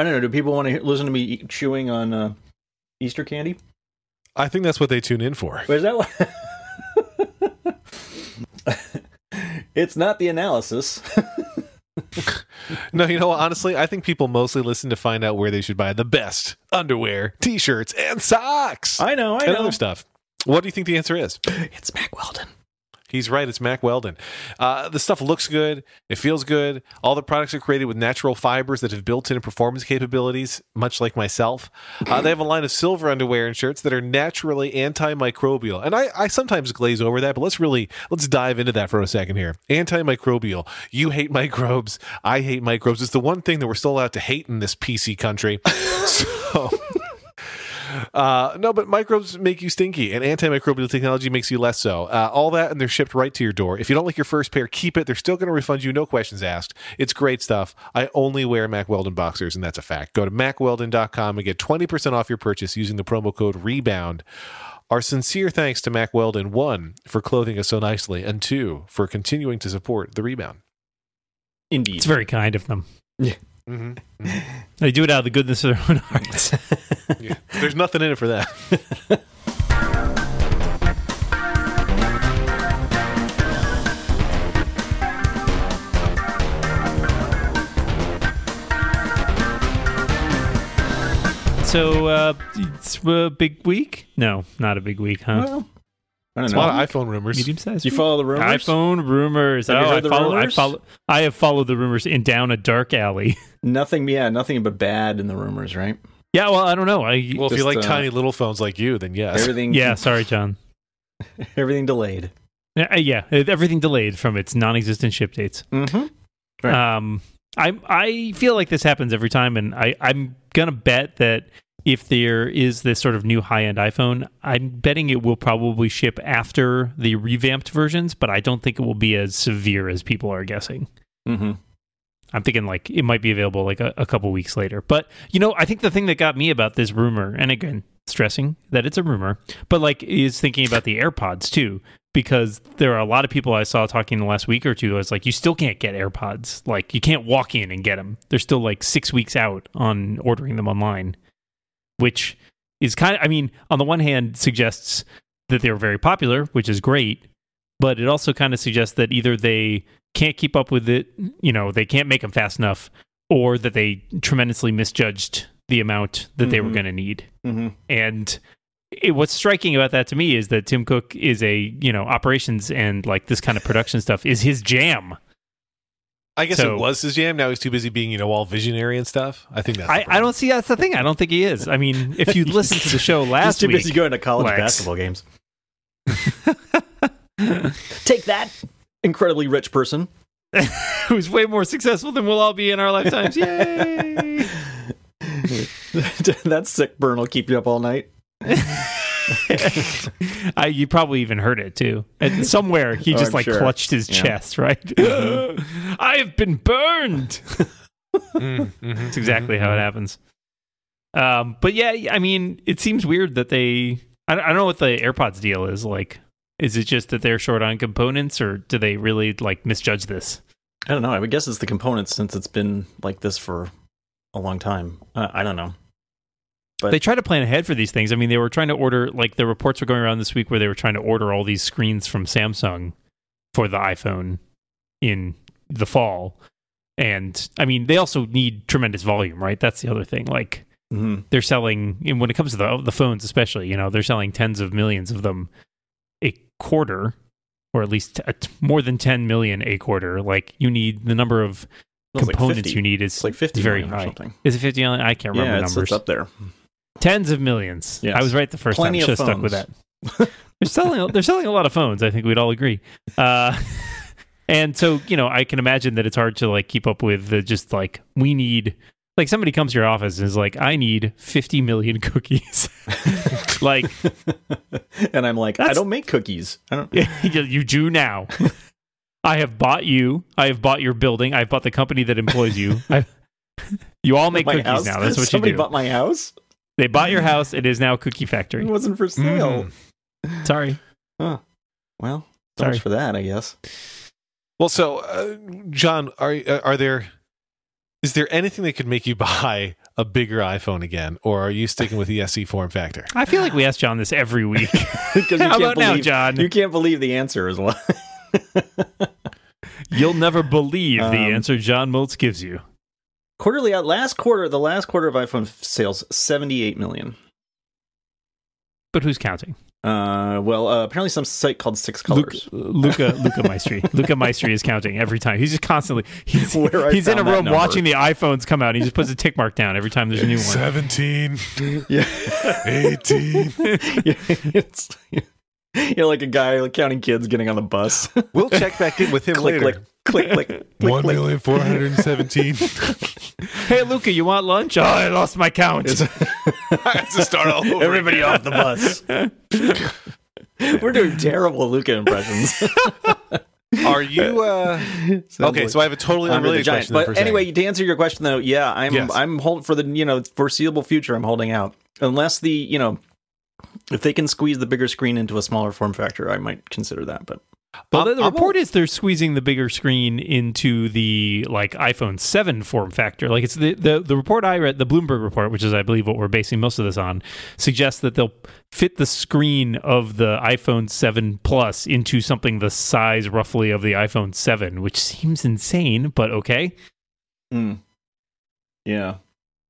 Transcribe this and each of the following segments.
I don't know. Do people want to listen to me chewing on uh, Easter candy? I think that's what they tune in for. Is that what? it's not the analysis. No, you know what? Honestly, I think people mostly listen to find out where they should buy the best underwear, t-shirts, and socks. I know. I and know. other stuff. What do you think the answer is? It's Mack Weldon. He's right. It's Mack Weldon. Uh, the stuff looks good. It feels good. All the products are created with natural fibers that have built-in performance capabilities, much like myself. Uh, they have a line of silver underwear and shirts that are naturally antimicrobial. And I, I sometimes glaze over that, but let's really let's dive into that for a second here. Antimicrobial. You hate microbes. I hate microbes. It's the one thing that we're still allowed to hate in this PC country. so. Uh, no, but microbes make you stinky, and antimicrobial technology makes you less so. Uh, all that, and they're shipped right to your door. If you don't like your first pair, keep it. They're still going to refund you, no questions asked. It's great stuff. I only wear Mack Weldon boxers, and that's a fact. Go to mackweldon.com and get 20% off your purchase using the promo code REBOUND. Our sincere thanks to Mack Weldon, one, for clothing us so nicely, and two, for continuing to support the rebound. Indeed. It's very kind of them. Mm-hmm. They do it out of the goodness of their own hearts. Yeah. There's nothing in it for that. so, uh, it's a big week? No, not a big week, huh? Well, I don't There's a know. lot of iPhone rumors. Medium sized. Do you follow the rumors? iPhone rumors. Have you oh, heard I the follow. rumors? I follow. I have followed the rumors in down a dark alley. Nothing. Yeah, nothing but bad in the rumors, right? Yeah, well, I don't know. I well, if you like uh, tiny little phones like you, then yes. Everything. yeah. Sorry, John. Everything delayed. Yeah, uh, yeah, everything delayed from its non-existent ship dates. Mm-hmm. Right. Um, I I feel like this happens every time, and I I'm gonna bet that if there is this sort of new high-end iPhone, I'm betting it will probably ship after the revamped versions, but I don't think it will be as severe as people are guessing. Mm-hmm. I'm thinking like it might be available like a, a couple weeks later. But you know, I think the thing that got me about this rumor, and again, stressing that it's a rumor, but like is thinking about the AirPods too, because there are a lot of people I saw talking the last week or two. I was like, you still can't get AirPods. Like you can't walk in and get them. They're still like six weeks out on ordering them online, which is kind of. I mean, on the one hand, suggests that they're very popular, which is great, but it also kind of suggests that either they can't keep up with it, you know, they can't make them fast enough, or that they tremendously misjudged the amount that they were Mhm. going to need. Mm-hmm. And it, what's striking about that to me is that Tim Cook is a, you know, operations and like this kind of production stuff is his jam. I guess So- it was his jam. Now he's too busy being, you know, all visionary and stuff. I think that's. I, I don't see that's the thing. I don't think he is. I mean, if you listen to the show He's last too week, busy going to college Lex. basketball games. Take that, incredibly rich person. who's way more successful than we'll all be in our lifetimes. Yay! that sick burn will keep you up all night. I, you probably even heard it too. And somewhere he Oh, just I'm like sure. clutched his Yeah. Mm-hmm. chest, right? I have been burned. Mm, mhm, That's exactly how it Mm-hmm. happens. Um, but yeah, I mean, it seems weird that they. I, I don't know what the AirPods deal is. Like, is it just that they're short on components, or do they really like misjudge this? I don't know. I would guess it's the components since it's been like this for a long time. Uh, I don't know. But- they try to plan ahead for these things. I mean, they were trying to order. Like, the reports were going around this week where they were trying to order all these screens from Samsung for the iPhone in the fall. And I mean, they also need tremendous volume, right? That's the other thing. Like, Mhm. they're selling and when it comes to the the phones especially you know they're selling tens of millions of them quarter or at least t- more than 10 million a quarter like you need the number of like components 50. you need is It's like 50 very million or high something. is it 50 million? i can't remember Yeah, it's, numbers it's up there. tens of millions Yes. i was right the first Plenty time should have stuck with that they're selling they're selling a lot of phones i think we'd all agree uh and so you know i can imagine that it's hard to like keep up with the just like we need like somebody comes to your office and is like i need 50 million cookies like and I'm like, I don't make cookies. I don't. you do now i have bought you i have bought your building i've bought the company that employs you I, you all make my cookies house. now that's what Somebody you do Somebody bought my house. they bought your house it is now a cookie It wasn't for sale. sorry Well, Sorry. for that, I guess. Well, so uh, John, are are there? Is there anything that could make you buy a bigger iPhone again, or are you sticking with the SE form factor? I feel like we ask John this every week. Because you How can't about now, John? You can't believe the answer is what. You'll never believe the Um, answer John Moltz gives you. Quarterly out last quarter, the last quarter of iPhone sales, 78 million. But who's counting? Uh, well, uh, apparently some site called Six Luca, Colors. Luca, Luca Maestri. Luca Maestri is counting every time. He's just constantly he's, Where he's in a room number. watching the iPhones come out. He just puts a tick mark down every time there's a new one. 17, Yeah. 18. yeah, it's, you're like a guy like counting kids getting on the bus. We'll check back in with him click, later. click, click, click, click, One click. million four hundred and seventeen. Hey, Luca, you want lunch? Oh, I lost my count. I have to start all over. Everybody off the bus. We're doing terrible Luca impressions. Are you? uh Okay, so I have a totally unrelated Giant. question. But anyway, second. to answer your question though, yeah, I'm Yes. I'm holding for the you know foreseeable future. I'm holding out unless the you know if they can squeeze the bigger screen into a smaller form factor, I might consider that. But Well, I'm- the, the report is they're squeezing the bigger screen into the like iPhone 7 form factor. Like it's the, the the report I read, the Bloomberg report, which is I believe what we're basing most of this on, suggests that they'll fit the screen of the iPhone 7 Plus into something the size roughly of the iPhone 7, which seems insane, but okay. Hmm. yeah,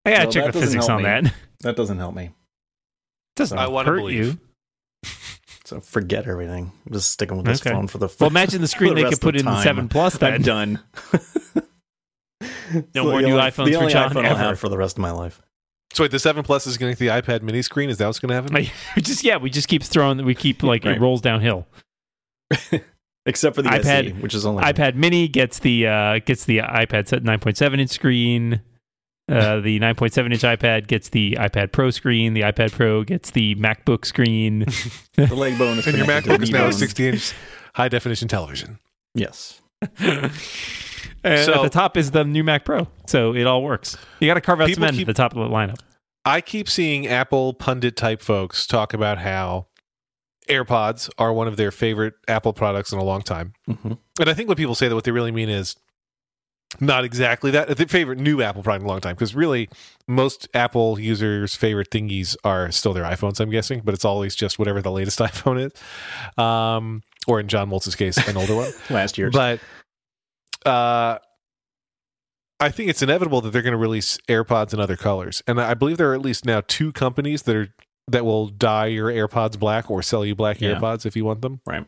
I gotta Well, check the physics on me. that. that doesn't help me. Doesn't I wanna hurt believe. you. So forget everything. I'm just sticking with this Okay. phone for the. Well, imagine the screen the they could put of in the 7 Plus I'm done. No more new iPhones The for only John iPhone I'll have for the rest of my life. so wait, the seven plus is going to get the iPad Mini screen. Is that what's going to happen? Like, we just yeah, we just keep throwing we keep like Right. it rolls downhill. Except for the iPad- SE, which is only iPad Mini gets the uh, gets the iPad set 9.7 inch screen. Uh, the 9.7 inch iPad gets the iPad Pro screen. The iPad Pro gets the MacBook screen. the leg bone is and your MacBook is now a 60 inch high definition television. Yes. And So- at the top is the new Mac Pro, so it all works. You got to carve out some end keep- at the top of the lineup. I keep seeing Apple pundit type folks talk about how AirPods are one of their favorite Apple products in a long time. hmm And I think when people say that, what they really mean is not exactly that. Their favorite new Apple product in a long time. Because really, most Apple users' favorite thingies are still their iPhones, I'm guessing, but it's always just whatever the latest iPhone is. Um, or in John Moltz's case, an older one. Last year. But uh, I think it's inevitable that they're going to release AirPods in other colors, and I believe there are at least now two companies that are that will dye your AirPods black or sell you black Yeah. AirPods if you want them. Right.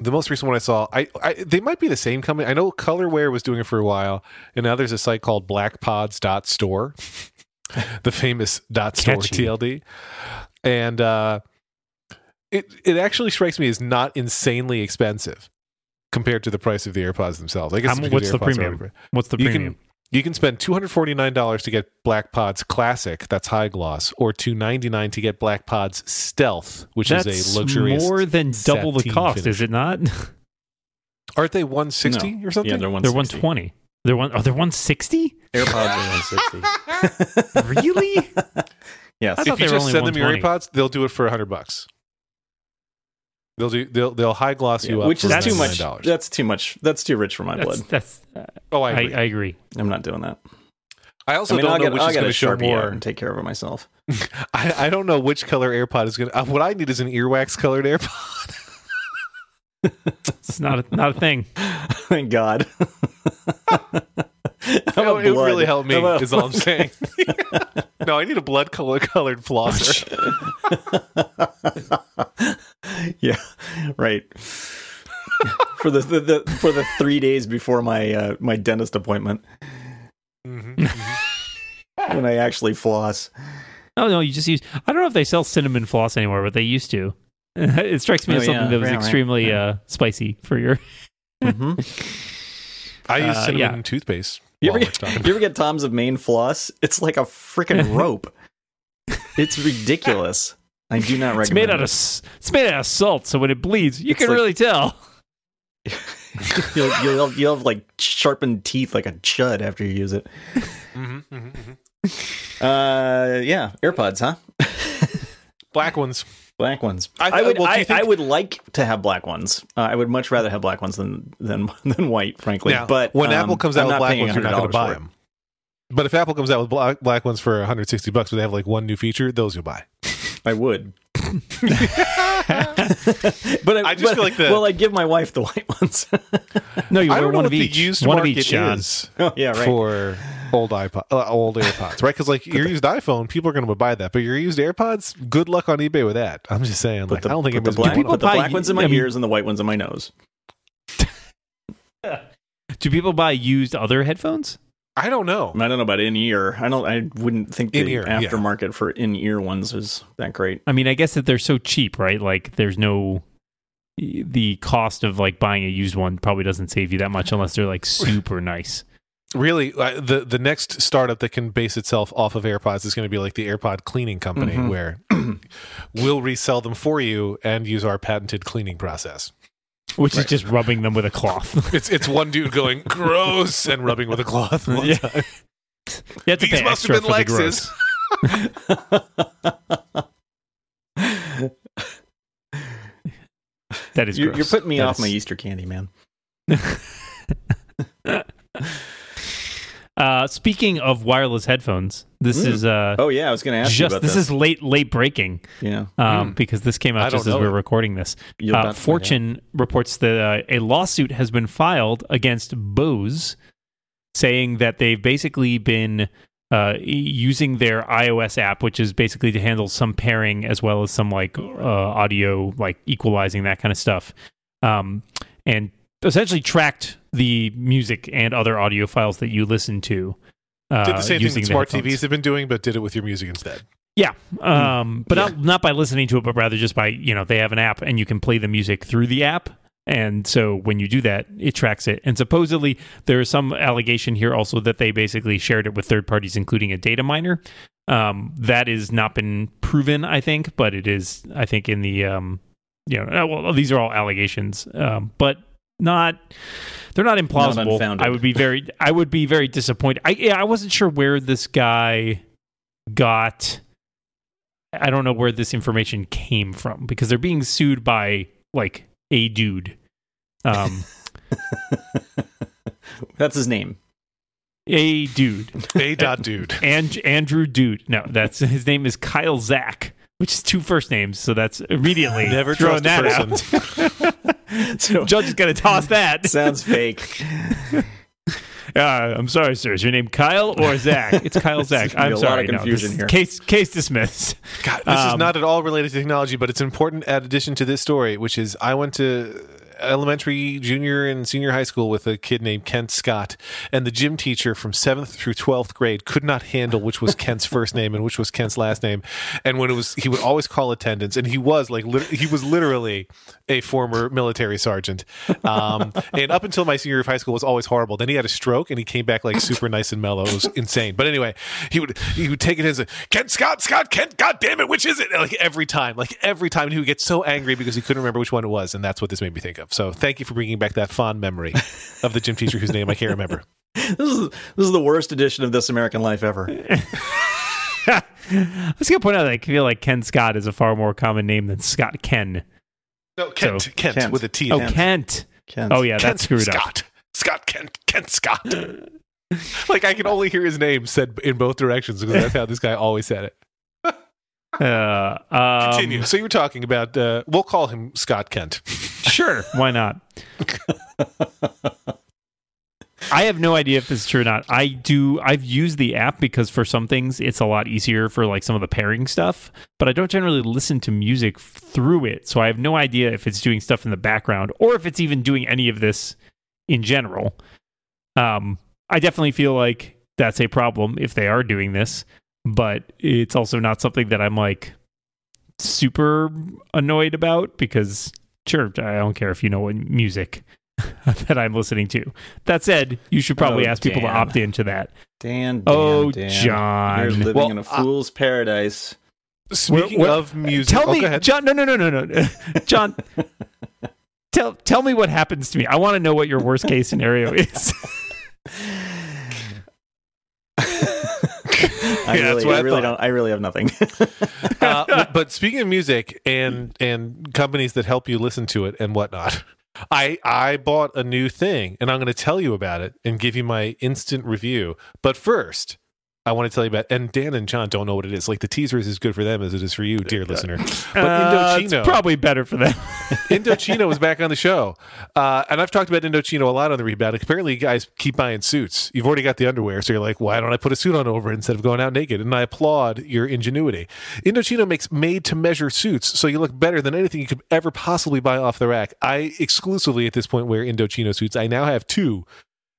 The most recent one I saw, I, I they might be the same company. I know Colorware was doing it for a while, and now there's a site called BlackPods.store, the famous dot store Catchy. TLD, and uh, it it actually strikes me as not insanely expensive compared to the price of the AirPods themselves. I guess How it's mu- what's the AirPods are premium? What's the premium? Can you can spend two hundred forty nine dollars to get Black Pods Classic, that's high gloss, or 299 to get Black Pods Stealth, which That's is a luxurious. more than double the cost, finish. is it not? Aren't they one sixty No. or something? Yeah, they're one. They're 120. They're one. Oh, they're 160. AirPods are 160. Really? yes. I if they you were just only send them your 120. AirPods, they'll do it for hundred bucks. They'll do they'll they'll high gloss you Yeah, up, which for is too much. That's too much. That's too rich for my That's blood. that's. Uh, Oh, I I, agree. I agree. I'm not doing that. I also I mean, don't I'll know get, which I'll is going to show more. and take care of it myself. I, I don't know which color AirPod is going to. Uh, what I need is an earwax colored AirPod. It's not a, not a thing. Thank God. How about it blood? really help me. How about- Is all I'm saying. no, I need a blood color colored flosser. yeah, right. for the, the, the for the three days before my uh, my dentist appointment Mhm. when I actually floss. Oh no, you just use. I don't know if they sell cinnamon floss anymore, but they used to. it strikes me Oh, as something yeah, that was right, extremely yeah. uh, spicy for your. hmm I use Uh, cinnamon yeah. toothpaste. You ever, get, you ever get Tom's of Maine floss? It's like a freaking rope. It's ridiculous. I do not recommend. It's made out of it's made out of salt, so when it bleeds, you It's can like- really tell. you'll, you'll you'll have like sharpened teeth like a chud after you use it. Mhm, mhm, mhm. Uh, yeah, AirPods, huh? Black ones. Black ones. I- I, would. well, I, think- I would like to have black ones. Uh, I would much rather have black ones than than than white, frankly. Now, but when um, Apple comes I'm out with black ones, you're not going to $100 buy for them. But if Apple comes out with black, black ones for 160 bucks, but they have like one new feature, those you'll buy. I would. but I, I just but- feel like the- well, I give my wife the white ones. No, you I wear one of the each. used one of each, John. oh yeah, right. for old iPod, uh, old AirPods, right? Because like your used iPhone, people are going to buy that, but your used AirPods, good luck on eBay with that. I'm just saying, like the, I don't think put the anybody's black, people put the black ones in my I mean- ears and the white ones in my nose. Do people buy used other headphones? I don't know. I don't know about in ear. I don't. I wouldn't think the In-ear, yeah. aftermarket for in ear ones is that great. I mean, I guess that they're so cheap, right? Like, there's no the cost of like buying a used one probably doesn't save you that much unless they're like super nice. Really, uh, the the next startup that can base itself off of AirPods is going to be like the AirPod cleaning company, Mhm. where we'll resell them for you and use our patented cleaning process. Which is just rubbing them with a cloth. It's it's one dude going gross and rubbing with a cloth. one Yeah. time. You have to These pay must extra have been for. That is you're, gross. you're putting me That off my Easter candy, man. Uh, speaking of wireless headphones, this Mm. is uh, Oh yeah, I was going to ask you just about this, this. is late late breaking yeah. um, Mm. because this came out don't just as know we're recording this. Uh, about to find out. Fortune reports that uh, a lawsuit has been filed against Bose, saying that they've basically been uh, using their iOS app, which is basically to handle some pairing as well as some like uh, audio, like equalizing that kind of stuff, um, and essentially tracked the music and other audio files that you listen to. Uh, Did the same thing that smart headphones. TVs have been doing, but did it with your music instead. Yeah, um, but Yeah. Not, not by listening to it, but rather just by you know they have an app and you can play the music through the app, and so when you do that, it tracks it. And supposedly there is some allegation here also that they basically shared it with third parties, including a data miner. Um, that has not been proven, I think, but it is, I think, in the um, you know, uh, well, these are all allegations, um, but not they're not implausible. unfounded. I would be very, I would be very disappointed. I yeah, I wasn't sure where this guy got. I don't know where this information came from because they're being sued by like a dude. Um, That's his name. a dude. A dot dude. And Andrew Dude. No, that's his name is Kyle Zak, which is two first names, so that's immediately Never throwing trust a that out. So Judge is gonna toss that. sounds fake. Uh, I'm sorry, sir. Is your name Kyle or Zach? It's Kyle Zak. I'm a lot sorry. of No, confusion this- here. Case case dismissed. God, this is Um, not at all related to technology, but it's important addition to this story, which is I went to elementary, junior, and senior high school with a kid named Kent Scott, and the gym teacher from seventh through twelfth grade could not handle which was Kent's first name and which was Kent's last name, and when it was, he would always call attendance, and he was like, lit- he was literally a former military sergeant, um, and up until my senior year of high school was always horrible. Then he had a stroke, and he came back like super nice and mellow. It was insane. But anyway, he would he would take it as a Kent Scott Scott Kent. God damn it, which is it? Like every time, like every time, and he would get so angry because he couldn't remember which one it was, and that's what this made me think of. So thank you for bringing back that fond memory of the gym teacher whose name I can't remember. This is this is the worst edition of This American Life ever. I was gonna point out that I feel like Ken Scott is a far more common name than Scott Ken. No, Kent, So- Kent, Kent. with a T. Oh, in it. Kent. Kent. Oh yeah, Kent that's screwed up. Scott. Scott Kent. Kent Scott. like I can only hear his name said in both directions because that's how this guy always said it. Uh, um, Continue. so you were talking about. Uh, we'll call him Scott Kent. Sure, why not? I have no idea if this is true or not. I do. I've used the app because for some things it's a lot easier for like some of the pairing stuff, but I don't generally listen to music through it, so I have no idea if it's doing stuff in the background or if it's even doing any of this in general. Um, I definitely feel like that's a problem if they are doing this, but it's also not something that I'm like super annoyed about because sure, I don't care if you know what music that I'm listening to. That said, you should probably Oh, ask people to opt into that. Dan, oh, Dan, oh, Dan. John. You're living Well, in a uh, fool's paradise. Speaking What- of music, Tell oh, me. John. No, no, no, no, no, John. tell tell me what happens to me. I want to know what your worst case scenario is. I Yeah, that's really, what I I really thought. don't. I really have nothing. uh, but- but speaking of music and and companies that help you listen to it and whatnot, I I bought a new thing and I'm going to tell you about it and give you my instant review. But first, I want to tell you about, and Dan and John don't know what it is. Like the teaser is as good for them as it is for you, dear listener. But Uh, it's Indochino, probably better for them. Indochino was back on the show, uh, and I've talked about Indochino a lot on the rebound. Apparently, you guys keep buying suits. You've already got the underwear, so you're like, why don't I put a suit on over instead of going out naked? And I applaud your ingenuity. Indochino makes made-to-measure suits, so you look better than anything you could ever possibly buy off the rack. I exclusively at this point wear Indochino suits. I now have two.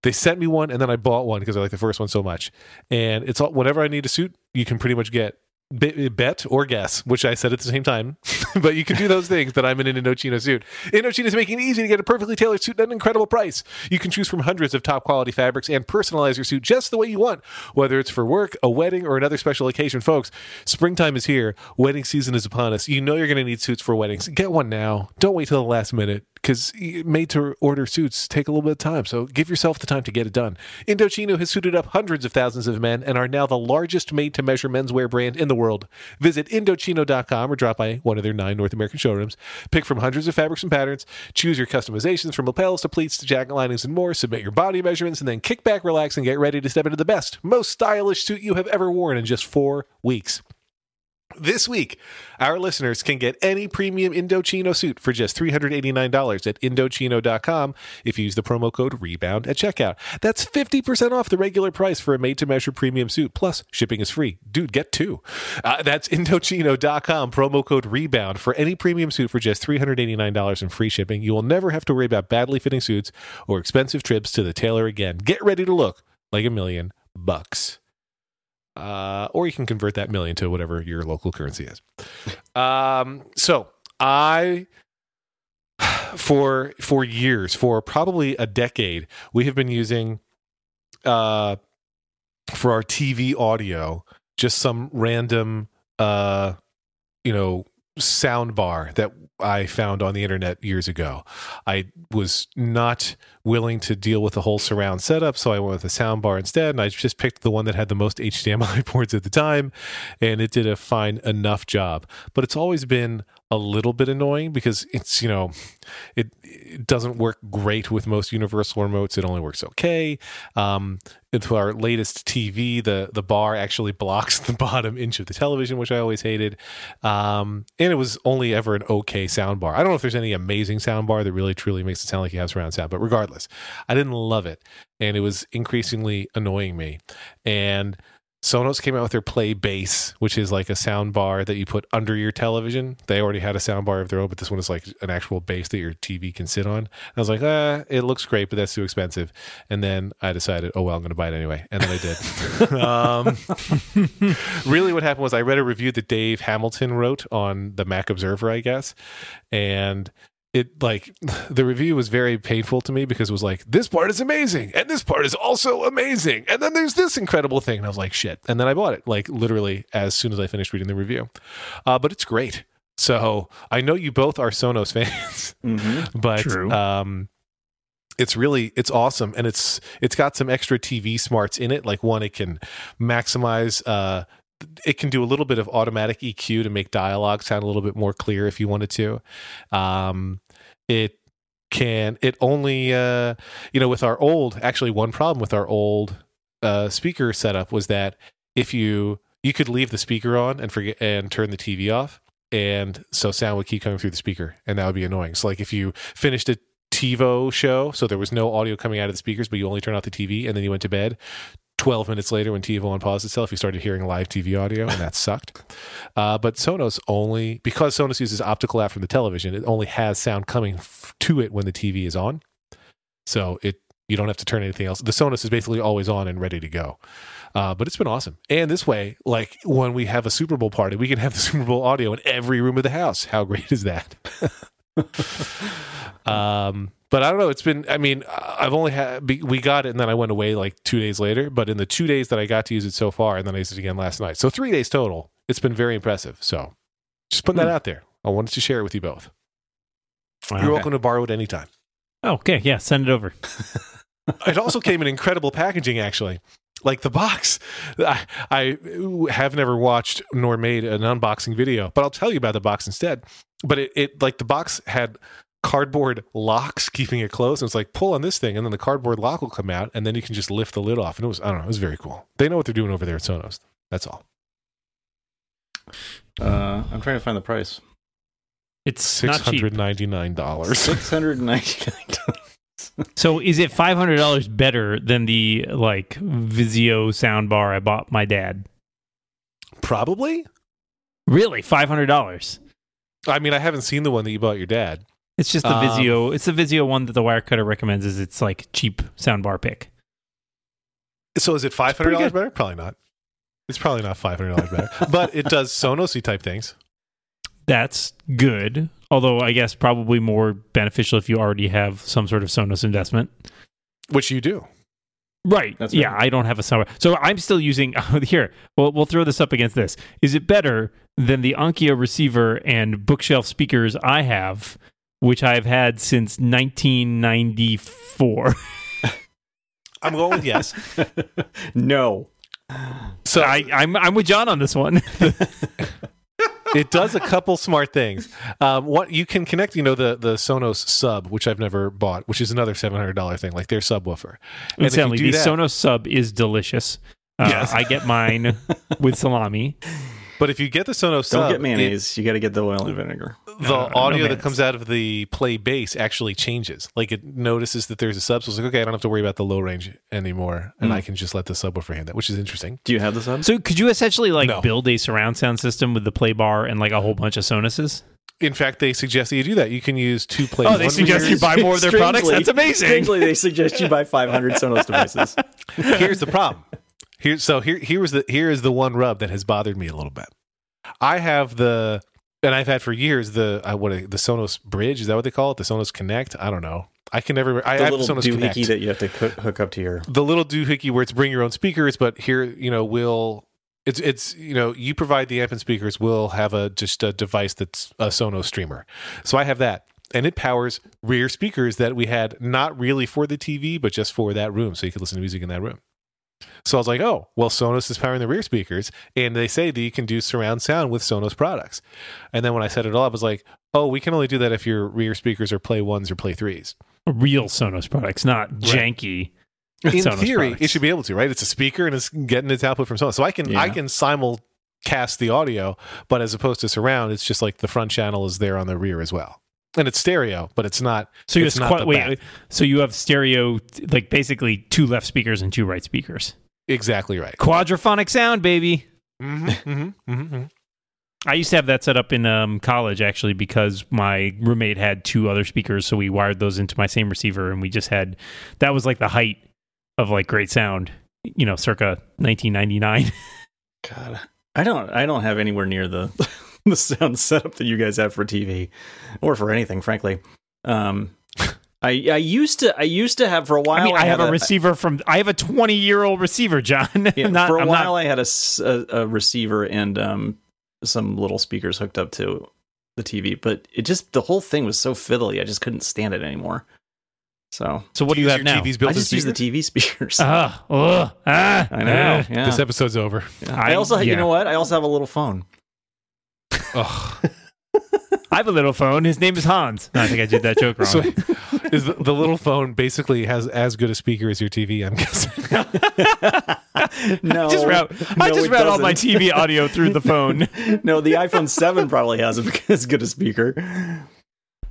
They sent me one, and then I bought one because I like the first one so much. And it's all whenever I need a suit, you can pretty much get bet or guess, which I said at the same time. but you can do those things that I'm in an Indochino suit. Indochino is making it easy to get a perfectly tailored suit at an incredible price. You can choose from hundreds of top quality fabrics and personalize your suit just the way you want, whether it's for work, a wedding, or another special occasion. Folks, springtime is here. Wedding season is upon us. You know you're going to need suits for weddings. Get one now. Don't wait till the last minute because made to order suits take a little bit of time. So give yourself the time to get it done. Indochino has suited up hundreds of thousands of men and are now the largest made to measure menswear brand in the world. Visit Indochino.com or drop by one of their nine North American showrooms. Pick from hundreds of fabrics and patterns. Choose your customizations from lapels to pleats to jacket linings and more. Submit your body measurements and then kick back, relax, and get ready to step into the best, most stylish suit you have ever worn in just four weeks. This week, our listeners can get any premium Indochino suit for just $389 at Indochino.com if you use the promo code REBOUND at checkout. That's 50% off the regular price for a made to measure premium suit, plus shipping is free. Dude, get two. Uh, that's Indochino.com, promo code REBOUND for any premium suit for just $389 and free shipping. You will never have to worry about badly fitting suits or expensive trips to the tailor again. Get ready to look like a million bucks uh, or you can convert that million to whatever your local currency is. Um, so I, for for years, for probably a decade, we have been using, uh, for our TV audio, just some random, uh, you know, sound bar that I found on the internet years ago. I was not willing to deal with the whole surround setup, so I went with a sound bar instead, and I just picked the one that had the most HDMI ports at the time, and it did a fine enough job. But it's always been a little bit annoying because it's you know it, it doesn't work great with most universal remotes. It only works okay. Um into our latest tv the the bar actually blocks the bottom inch of the television which i always hated. Um and it was only ever an okay sound bar. I don't know if there's any amazing sound bar that really truly makes it sound like you have surround sound but regardless i didn't love it. And it was increasingly annoying me. And Sonos came out with their Playbase, which is like a sound bar that you put under your television. They already had a sound bar of their own, but this one is like an actual base that your TV can sit on. I was like, ah, it looks great, but that's too expensive. And then I decided, oh well, I'm going to buy it anyway, and then I did. um, really, what happened was I read a review that Dave Hamilton wrote on the Mac Observer, I guess, and it like the review was very painful to me because it was like this part is amazing and this part is also amazing and then there's this incredible thing and I was like shit and then I bought it like literally as soon as I finished reading the review uh, but it's great so I know you both are Sonos fans Mm-hmm. but True. um it's really it's awesome and it's it's got some extra TV smarts in it like one it can maximize uh it can do a little bit of automatic EQ to make dialogue sound a little bit more clear if you wanted to. Um, it can it only uh, you know with our old actually one problem with our old uh, speaker setup was that if you you could leave the speaker on and forget and turn the TV off and so sound would keep coming through the speaker and that would be annoying. So like if you finished a TiVo show, so there was no audio coming out of the speakers, but you only turn off the TV and then you went to bed. 12 minutes later, when TiVo unpaused itself, you started hearing live TV audio, and that sucked. Uh, but Sonos only, because Sonos uses optical out from the television, it only has sound coming f- to it when the TV is on. So it you don't have to turn anything else. The Sonos is basically always on and ready to go. Uh, but it's been awesome. And this way, like when we have a Super Bowl party, we can have the Super Bowl audio in every room of the house. How great is that? um, but I don't know. It's been. I mean, I've only had. We got it, and then I went away like two days later. But in the two days that I got to use it so far, and then I used it again last night, so three days total. It's been very impressive. So, just putting that Hmm. out there. I wanted to share it with you both. You're Okay. welcome to borrow it anytime. Okay, yeah, send it over. it also came in incredible packaging actually like the box I, I have never watched nor made an unboxing video but i'll tell you about the box instead but it, it like the box had cardboard locks keeping it closed. And it's like pull on this thing, and then the cardboard lock will come out, and then you can just lift the lid off. And it was I don't know, it was very cool. They know what they're doing over there at Sonos. That's all. Uh, I'm trying to find the price. It's six hundred ninety nine dollars. cheap. hundred ninety nine dollars. Six hundred ninety nine. So is it five hundred dollars better than the like Vizio soundbar I bought my dad? Probably. Really, five hundred dollars? I mean, I haven't seen the one that you bought your dad. It's just the Um, Vizio. It's the Vizio one that the Wirecutter recommends. Is it's like cheap soundbar pick. So is it five hundred dollars better? Probably not. It's probably not five hundred dollars better, but it does Sonosy type things. That's good. Although I guess probably more beneficial if you already have some sort of Sonos investment. Which you do. Right. That's yeah, right. I don't have a soundbar. So I'm still using oh, here. Well, we'll throw this up against this. Is it better than the Onkyo receiver and bookshelf speakers I have, which I've had since 1994? I'm going with yes. no. So I, I'm I'm with John on this one. It does a couple smart things. Um, what you can connect, you know, the the Sonos sub, which I've never bought, which is another seven hundred dollar thing, like their subwoofer. And Incidentally, the that- Sonos sub is delicious. Uh, Yes. I get mine with salami. But if you get the Sonos sub Don't sub, get mayonnaise. you got to get the oil and vinegar. It- the Uh, no audio that comes out of the Playbase actually changes. Like it notices that there's a sub, so it's like, okay, I don't have to worry about the low range anymore, and Mm. I can just let the subwoofer handle that, which is interesting. Do you have the sub? So could you essentially like No. build a surround sound system with the play bar and like a whole bunch of Sonoses? In fact, they suggest that you do that. You can use two play. Oh, they suggest you buy more of their products. That's amazing. Strangely, they suggest you buy 500 Sonos devices. here's the problem. Here, so here, here was the here is the one rub that has bothered me a little bit. I have the, and I've had for years the uh, what the Sonos Bridge is that what they call it? The Sonos Connect. I don't know. I can never. I The have little Sonos Connect. doohickey that you have to hook up to your. the little doohickey where it's bring your own speakers, but here you know we'll it's it's you know you provide the amp and speakers. We'll have a just a device that's a Sonos streamer. So I have that. And it powers rear speakers that we had not really for the TV, but just for that room, so you could listen to music in that room. So I was like, oh, well, Sonos is powering the rear speakers, and they say that you can do surround sound with Sonos products. And then when I set it all up, I was like, oh, we can only do that if your rear speakers are Play Ones or Play Threes. Real Sonos products, not janky. In Sonos theory, products. it should be able to, right? It's a speaker and it's getting its output from Sonos. So I can Yeah. I can simulcast the audio, but as opposed to surround, it's just like the front channel is there on the rear as well. And it's stereo, but it's not So you It's have not qua- the wait, back. so you have stereo, like basically two left speakers and two right speakers. exactly right. Quadraphonic sound, baby. Mm-hmm, mm-hmm, mm-hmm. I used to have that set up in um, college actually because my roommate had two other speakers, so we wired those into my same receiver, and we just had that was like the height of like great sound, you know, circa 1999. God, I don't. I don't have anywhere near the the sound setup that you guys have for TV or for anything, frankly. Um, I I used to. I used to have for a while. I mean, I, have had a receiver from I have a 20 year old receiver, John. Yeah, I'm not- for a I'm while, not- I had a a receiver and um, some little speakers hooked up to the TV, but it just the whole thing was so fiddly. I just couldn't stand it anymore. So so what do you, use have your now? TV's I built-in just use the? TV speakers. Ah, ugh, ah, I know. ah. Yeah. This episode's over. I also, you know what? I also have a little phone. Ugh. I have a little phone. His name is Hans. No, I think I did that joke wrong. So is the, the little phone basically has as good a speaker as your TV? I'm guessing. no, I just route, I no, just it route all my. TV audio through the phone. no, the iPhone Seven probably has a- as good a speaker.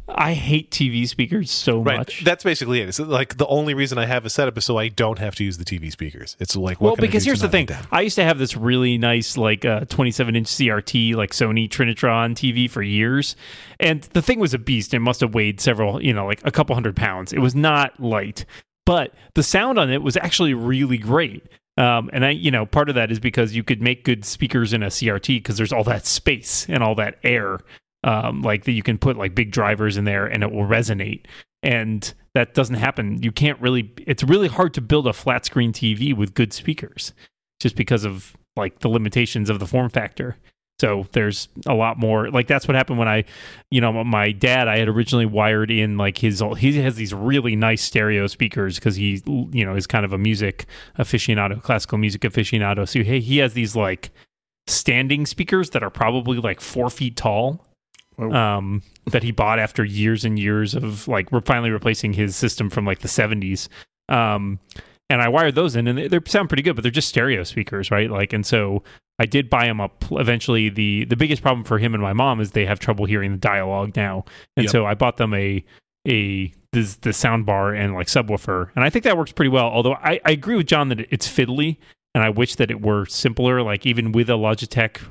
I hate TV speakers so Right. much. That's basically it. It's like the only reason I have a setup is so I don't have to use the TV speakers. It's like what well, because here's the thing. I used to have this really nice, like, uh, 27 inch CRT, like Sony Trinitron TV for years. And the thing was a beast. It must have weighed several, you know, like a couple hundred pounds. It was not light, but the sound on it was actually really great. Um, and I, you know, part of that is because you could make good speakers in a CRT because there's all that space and all that air, um, like that you can put like big drivers in there and it will resonate. And that doesn't happen. You can't really. It's really hard to build a flat screen TV with good speakers, just because of like the limitations of the form factor. So there's a lot more. Like that's what happened when I, you know, my dad. I had originally wired in like his. He has these really nice stereo speakers because he, you know, is kind of a music aficionado, classical music aficionado. So he he has these like standing speakers that are probably like four feet tall Um, that he bought after years and years of like we're finally replacing his system from like the 70s. Um, and I wired those in, and they, they sound pretty good, but they're just stereo speakers, right? Like, and so I did buy him up. Eventually, the the biggest problem for him and my mom is they have trouble hearing the dialogue now, and Yep. so I bought them a a this the sound bar and like subwoofer, and I think that works pretty well. Although I, I agree with John that it's fiddly, and I wish that it were simpler. Like even with a Logitech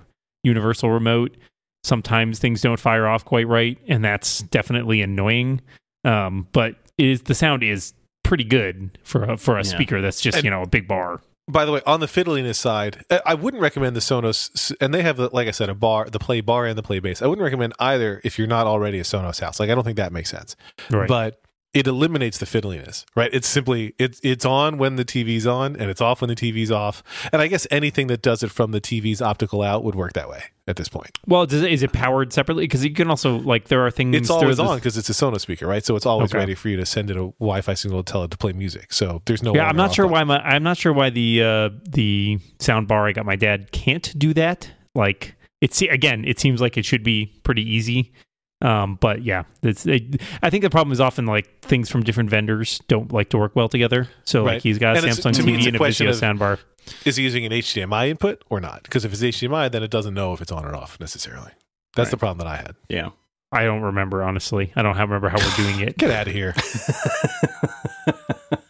universal remote, sometimes things don't fire off quite right, and that's definitely annoying. Um, but it is the sound is pretty good for a, for a Yeah. speaker that's just And- you know a big bar. By the way, on the fiddliness side, I- I wouldn't recommend the Sonos, and they have, the, like I said, a bar, the play bar and the Playbase. I wouldn't recommend either if you're not already a Sonos house. Like, I don't think that makes sense. Right. But it eliminates the fiddliness, right? It's simply it's it's on when the TV's on, and it's off when the TV's off. And I guess anything that does it from the TV's optical out would work that way at this point. well, does it, is it powered separately? Because you can also like there are things. It's always on because it's a Sonos speaker, right? So it's always Okay. ready for you to send it a Wi-Fi signal to tell it to play music. So there's no. Yeah, I'm not sure why my I'm not sure why the uh, the sound bar I got my dad can't do that. Like it's again, it seems like it should be pretty easy. Um, but yeah, it's, it, I think the problem is often like things from different vendors don't like to work well together. So Right. like he's got a And Samsung to me, it's TV and a question Vizio of- sound bar. is he using an HDMI input or not? Because if it's HDMI, then it doesn't know if it's on or off necessarily. That's Right. the problem that I had. Yeah. I don't remember honestly. I don't remember how we're doing it. Get out of here.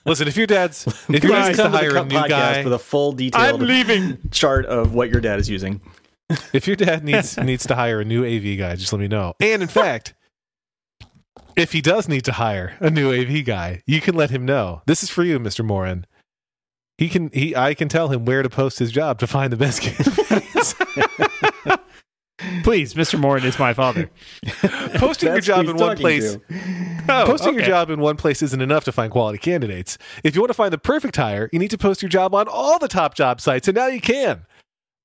Listen, if your dad's if your Please dad's to come to hire the a new podcast guy, for the full detailed leaving. chart of what your dad is using. if your dad needs needs to hire a new AV guy, just let me know. And in fact, if he does need to hire a new AV guy, you can let him know. This is for you, Mr. Moren. He can he I can tell him where to post his job to find the best candidates. Please, Mr. Moren is my father. Posting your job in one place. Oh, Posting your job in one place isn't enough to find quality candidates. If you want to find the perfect hire, you need to post your job on all the top job sites, and now you can.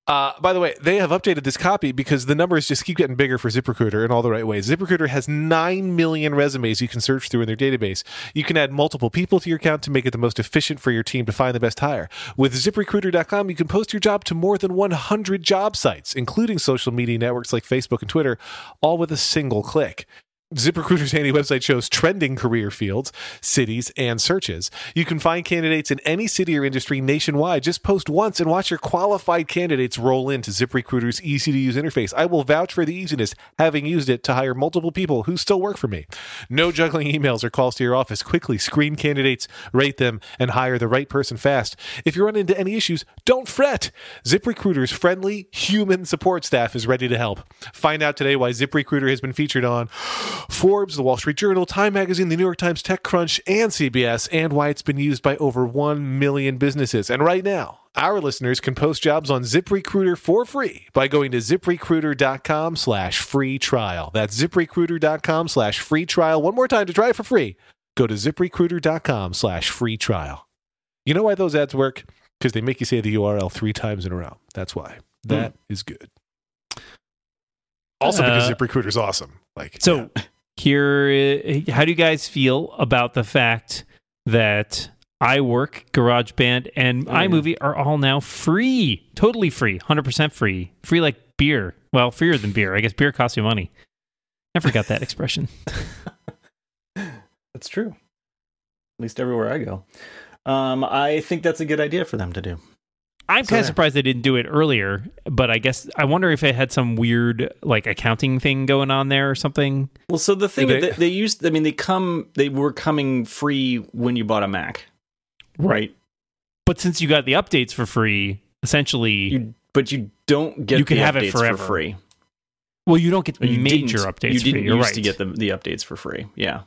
Uh, by the way, they have updated this copy because the numbers just keep getting bigger for ZipRecruiter in all the right ways. ZipRecruiter has 9 million resumes you can search through in their database. You can add multiple people to your account to make it the most efficient for your team to find the best hire. With ziprecruiter.com, you can post your job to more than 100 job sites, including social media networks like Facebook and Twitter, all with a single click. ZipRecruiter's handy website shows trending career fields, cities, and searches. You can find candidates in any city or industry nationwide. Just post once and watch your qualified candidates roll into ZipRecruiter's easy to use interface. I will vouch for the easiness, having used it to hire multiple people who still work for me. No juggling emails or calls to your office. Quickly screen candidates, rate them, and hire the right person fast. If you run into any issues, don't fret. ZipRecruiter's friendly, human support staff is ready to help. Find out today why ZipRecruiter has been featured on Forbes, The Wall Street Journal, Time Magazine, The New York Times, TechCrunch, and CBS, and why it's been used by over 1 million businesses. And right now, our listeners can post jobs on ZipRecruiter for free by going to ziprecruiter.com slash free trial. That's ziprecruiter.com slash free trial. One more time to try it for free. Go to ziprecruiter.com slash free trial. You know why those ads work? Because they make you say the URL three times in a row. That's why. Hmm. That is good. Also because Uh, ZipRecruiter's awesome. Like So here, uh, how do you guys feel about the fact that iWork, GarageBand, and Oh, yeah. iMovie are all now free, totally free, hundred percent free, free like beer. Well, freer than beer. I guess beer costs you money. I forgot that expression. That's true. At least everywhere I go. Um, I think that's a good idea for them to do. I'm So kind of surprised they didn't do it earlier, but I guess I wonder if it had some weird like accounting thing going on there or something. Well, so the thing They- they, they used, I mean, they come, they were coming free when you bought a Mac, right? But since you got the updates for free, essentially, You, but you don't get You can the have it updates forever. for free. well, you don't get Or you major didn't- updates. You for didn't free. You're used right. to get the the updates for free. Yeah,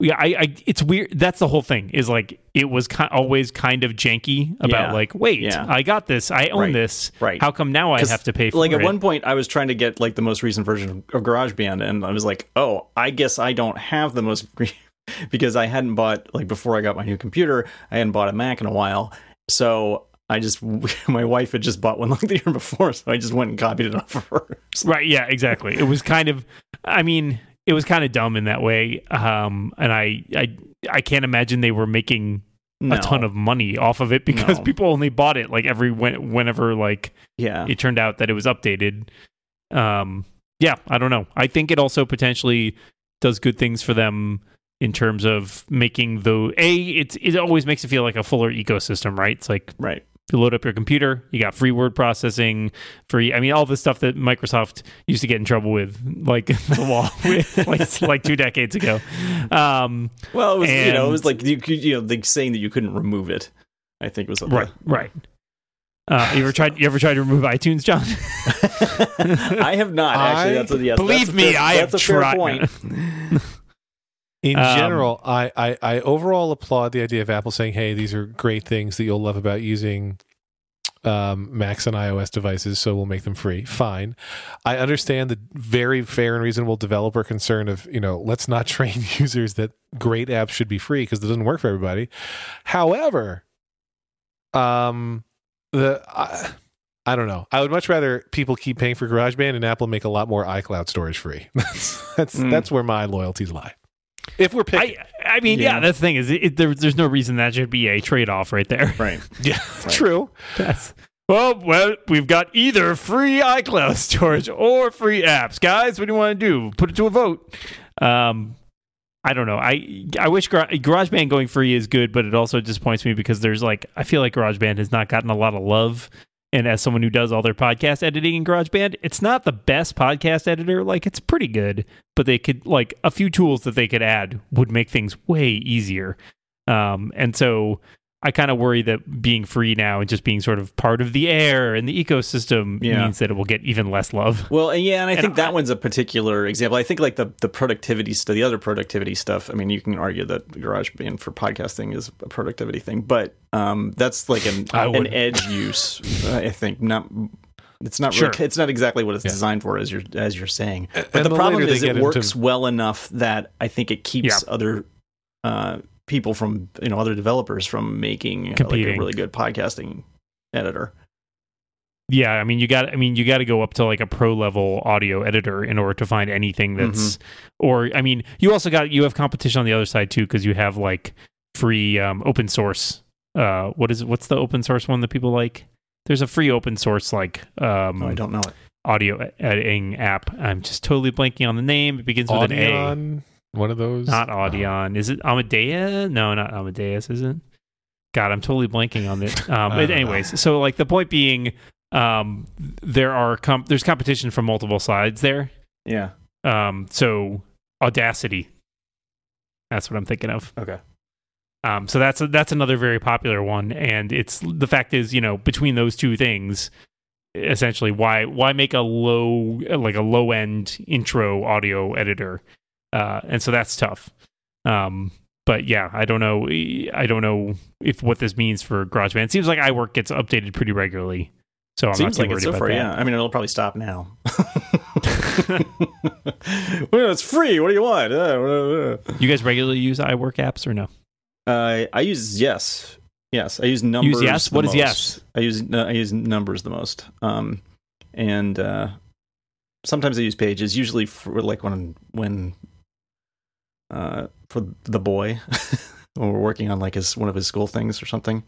yeah I, I it's weird that's the whole thing is like it was ki- always kind of janky about Yeah. like wait Yeah. i got this i own Right. this right. how come now i have to pay for like it at one point I was trying to get like the most recent version of GarageBand, and I was like, oh, I guess I don't have the most because I hadn't bought like before I got my new computer, I hadn't bought a Mac in a while, so I just my wife had just bought one like the year before, so I just went and copied it off of her. right yeah exactly it was kind of i mean it was kind of dumb in that way um and i i i can't imagine they were making No. a ton of money off of it because No. people only bought it like every when, whenever like yeah. it turned out that it was updated um yeah, I don't know. I think it also potentially does good things for them in terms of making the a. It's it always makes it feel like a fuller ecosystem, right? It's like Right. You load up your computer, you got free word processing, free. I mean, all the stuff that Microsoft used to get in trouble with, like the law, like like two decades ago. Um, Well, it was you know it was like you you know like saying that you couldn't remove it. I think was what the- right, right. Uh, you ever tried? You ever tried to remove iTunes, John? I have not actually. I- That's a, yes, Believe that's a me, fair- I have a fair tried. In Um, general, I, I, I overall applaud the idea of Apple saying, hey, these are great things that you'll love about using um, Macs and iOS devices, so we'll make them free. Fine. I understand the very fair and reasonable developer concern of, you know, let's not train users that great apps should be free because it doesn't work for everybody. However, um, the. I I don't know. I would much rather people keep paying for GarageBand and Apple make a lot more iCloud storage free. that's that's, Mm. that's where my loyalties lie. If we're picking, I, I mean, yeah. Yeah. that's the thing is, it, there, there's no reason that should be a trade off right there. Right. yeah, Right. true. That's, well, well, we've got either free iCloud storage or free apps, guys. What do you want to do? Put it to a vote. Um, I don't know. I I wish Gar- GarageBand going free is good, but it also disappoints me because there's like I feel like GarageBand has not gotten a lot of love. And as someone who does all their podcast editing in GarageBand, it's not the best podcast editor. Like it's pretty good, but they could like a few tools that they could add would make things way easier. Um, and so I kind of worry that being free now and just being sort of part of the air and the ecosystem Yeah. means that it will get even less love. Well, and yeah, and I And think I- that one's a particular example. I think like the the productivity stuff, the other productivity stuff. I mean, you can argue that GarageBand for podcasting is a productivity thing, but um, that's like an an edge use. I think not. It's not. Sure. Really, it's not exactly what it's Yeah. designed for, as you're as you're saying. But and the the problem is, get it into- works well enough that I think it keeps other uh, people from you know other developers from making like, a really good podcasting editor. Yeah, I mean you got I mean you got to go up to like a pro level audio editor in order to find anything that's or I mean you also got you have competition on the other side too because you have like free um, open source uh what is what's the open source one that people like? There's a free open source like um Oh, I don't know it. audio editing app. I'm just totally blanking on the name. It begins with an A. Audion, one of those. not Audion is it Amadeus no not Amadeus is it God I'm totally blanking on it um but don't know. anyways so like the point being um there are com- there's competition from multiple sides there Yeah. um so Audacity that's what I'm thinking of Okay. um, so that's that's another very popular one, and it's the fact is, you know, between those two things, essentially, why why make a low like a low end intro audio editor, uh, and so that's tough. Um, but yeah, I don't know. I don't know if what this means for GarageBand. It seems like iWork gets updated pretty regularly, so I'm Seems not like too it's worried so far. that. Yeah, I mean, it'll probably stop now. well, it's free. What do you want? Uh, You guys regularly use iWork apps or no? Uh, I use yes, yes. I use numbers. yes? the What is most. yes? I use no, I use numbers the most. Um, and uh, sometimes I use pages. Usually for like when when uh for the boy when we're working on like his one of his school things or something.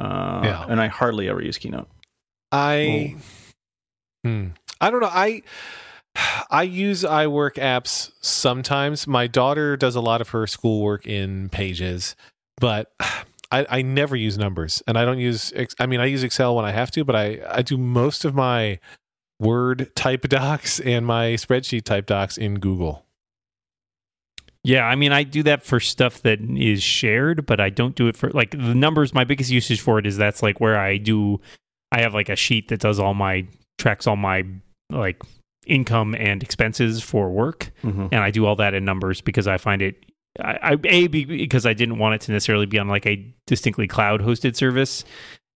Uh, Yeah. And I hardly ever use Keynote. I Hmm. I don't know. I I use iWork apps sometimes. My daughter does a lot of her schoolwork in Pages, but I, I never use numbers, and I don't use. I mean, I use Excel when I have to, but I I do most of my Word type docs and my spreadsheet type docs in Google. Yeah, I mean, I do that for stuff that is shared, but I don't do it for like the numbers. My biggest usage for it is that's like where I do. I have like a sheet that does all my tracks all my like income and expenses for work, Mm-hmm. and I do all that in numbers because I find it. I, I a be- because I didn't want it to necessarily be on like a distinctly cloud hosted service,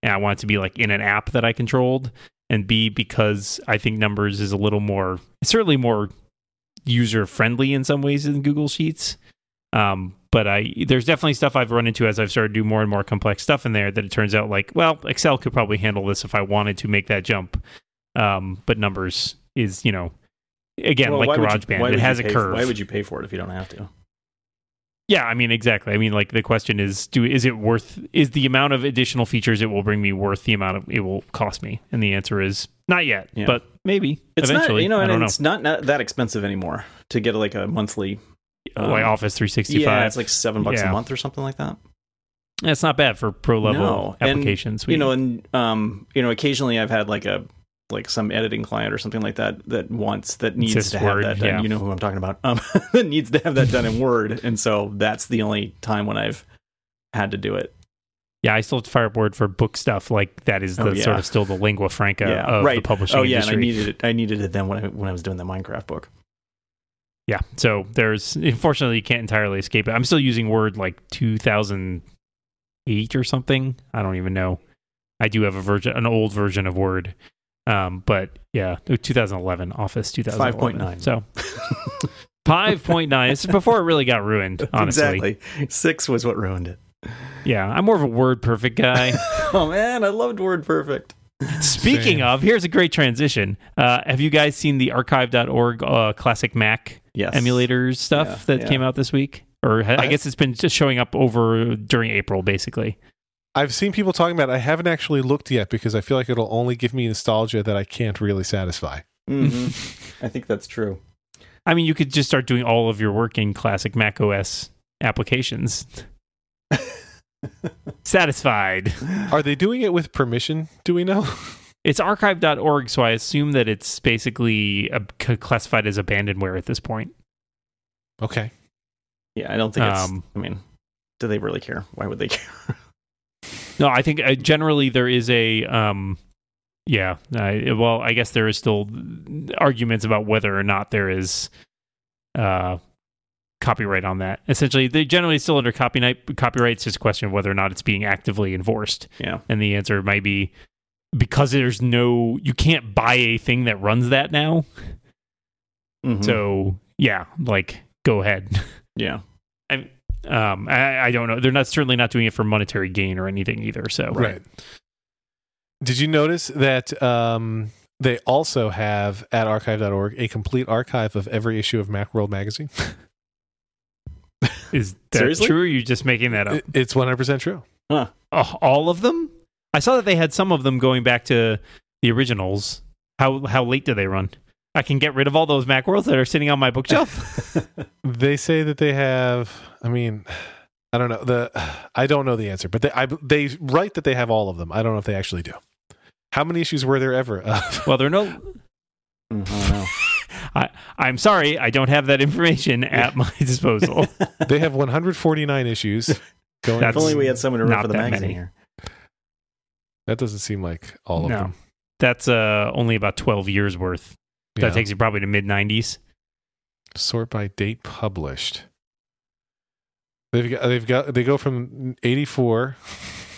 and I want it to be like in an app that I controlled, and b because I think numbers is a little more certainly more user friendly in some ways in Google Sheets. Um, but I there's definitely stuff I've run into as I've started to do more and more complex stuff in there that it turns out like well Excel could probably handle this if I wanted to make that jump. Um, but numbers is you know again like GarageBand it has a curve. why would you pay for it if you don't have to? Yeah, I mean exactly. I mean like the question is do is it worth is the amount of additional features it will bring me worth the amount of it will cost me? And the answer is not yet, Yeah. but maybe It's eventually. not, you know, and know. it's not, not that expensive anymore to get like a monthly. um, like Office 365. Yeah, it's like seven bucks Yeah. a month or something like that. That's not bad for pro level No, and, applications. you know, and um, you know, occasionally I've had like a like some editing client or something like that that wants that needs to have Word, that done. yeah. You know who I'm talking about. Um, that needs to have that done in Word, and so that's the only time when I've had to do it. yeah, I still have Fireboard for book stuff. Like that is the Oh, yeah. sort of still the lingua franca yeah, of right. the publishing oh yeah, I needed it. I needed it then when I when I was doing the Minecraft book. yeah, so there's unfortunately you can't entirely escape it. I'm still using Word like 2008 or something. I don't even know. I do have a version, an old version of Word. Um, but yeah, 2011 Office 2011. 5.9. So 5.9. It's before it really got ruined. Honestly, Exactly. Six was what ruined it. yeah, I'm more of a Word perfect guy. oh man, I loved Word Perfect. Speaking Same. of, here's a great transition. Uh, have you guys seen the archive.org uh, classic Mac Yes. emulators stuff Yeah, that yeah. came out this week? Or I I- guess it's been just showing up over during April, basically. I've seen people talking about it. I haven't actually looked yet because I feel like it'll only give me nostalgia that I can't really satisfy. hmm I think that's true. I mean, you could just start doing all of your work in classic Mac OS applications. Satisfied. Are they doing it with permission? Do we know? It's archive.org, so I assume that it's basically uh, c- classified as abandonware at this point. Okay. Yeah, I don't think it's. Um, I mean, do they really care? Why would they care? No, I think uh, generally there is a um yeah, I well, I guess there is still arguments about whether or not there is uh copyright on that. Essentially, they generally still under copyright copyright it's just a question of whether or not it's being actively enforced. yeah. And the answer might be because there's no you can't buy a thing that runs that now. Mhm. So, yeah, like go ahead. yeah. Um I, I don't know. They're not certainly not doing it for monetary gain or anything either. So Right. Did you notice that um, they also have at archive.org a complete archive of every issue of Macworld magazine? Is that Seriously? true? Or are you just making that up? It's 100% true. Oh, all of them? I saw that they had some of them going back to the originals. How how late do they run? I can get rid of all those Macworlds that are sitting on my bookshelf. They say that they have. I mean, I don't know the. I don't know the answer, but they I, they write that they have all of them. I don't know if they actually do. How many issues were there ever? of- well, there are no. Mm-hmm. I, I'm sorry, I don't have that information at my disposal. they have 149 issues. Going. If only we had someone to not read for the that magazine many. here. that doesn't seem like all of them. That's uh only about 12 years worth. Yeah. That takes you probably to mid 90s. sort by date published. They've got they've got they go from 84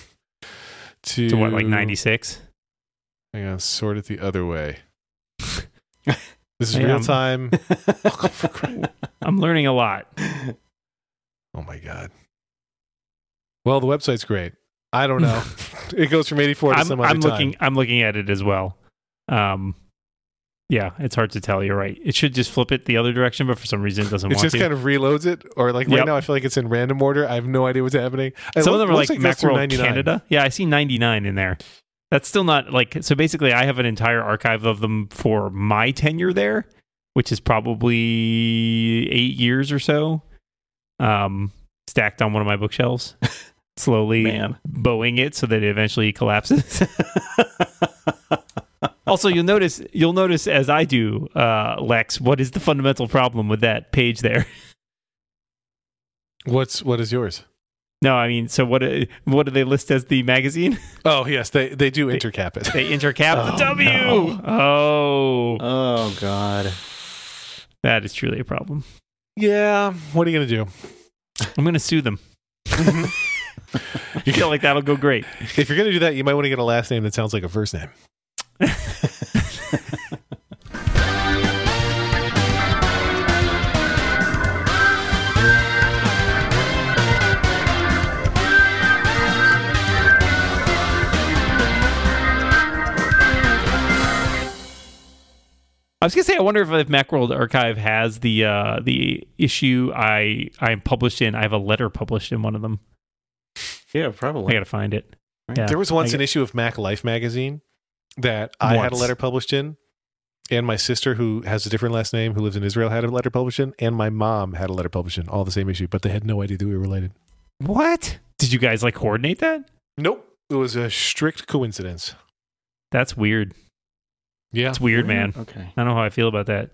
to, To what, like 96? Hang on, sort it the other way. This is Hey, real time. Oh, I'm learning a lot. oh my god. Well, the website's great. I don't know. it goes from 84 to I'm, some other I'm time. looking I'm looking at it as well. Um yeah, it's hard to tell. You're right. It should just flip it the other direction, but for some reason it doesn't It just to. kind of reloads it, or like right Yep. now, I feel like it's in random order. I have no idea what's happening. Some of them are like, it Macworld 99. Canada. Yeah, I see 99 in there. That's still not like so. Basically, I have an entire archive of them for my tenure there, which is probably eight years or so, um, stacked on one of my bookshelves, slowly Man. bowing it so that it eventually collapses. also, you'll notice you'll notice as I do, uh, Lex, what is the fundamental problem with that page there? What's what is yours? No, I mean, so what? uh, What do they list as the magazine? Oh yes, they they do intercap it. They intercap Oh, the W. no. Oh, oh God. that is truly a problem. yeah, what are you gonna do? I'm going to sue them. You feel like that'll go great. If you're gonna do that, you might want to get a last name that sounds like a first name. I was gonna say, I wonder if, if Macworld Archive has the uh, the issue I I am published in. I have a letter published in one of them. Yeah, probably. I gotta find it. Yeah. There was once an issue of Mac Life magazine that I had a letter published in, and my sister, who has a different last name, who lives in Israel, had a letter published in, and my mom had a letter published in, all the same issue, but they had no idea that we were related. What? Did you guys like coordinate that? Nope. It was a strict coincidence. That's weird. Yeah. That's weird, man. Okay. I don't know how I feel about that.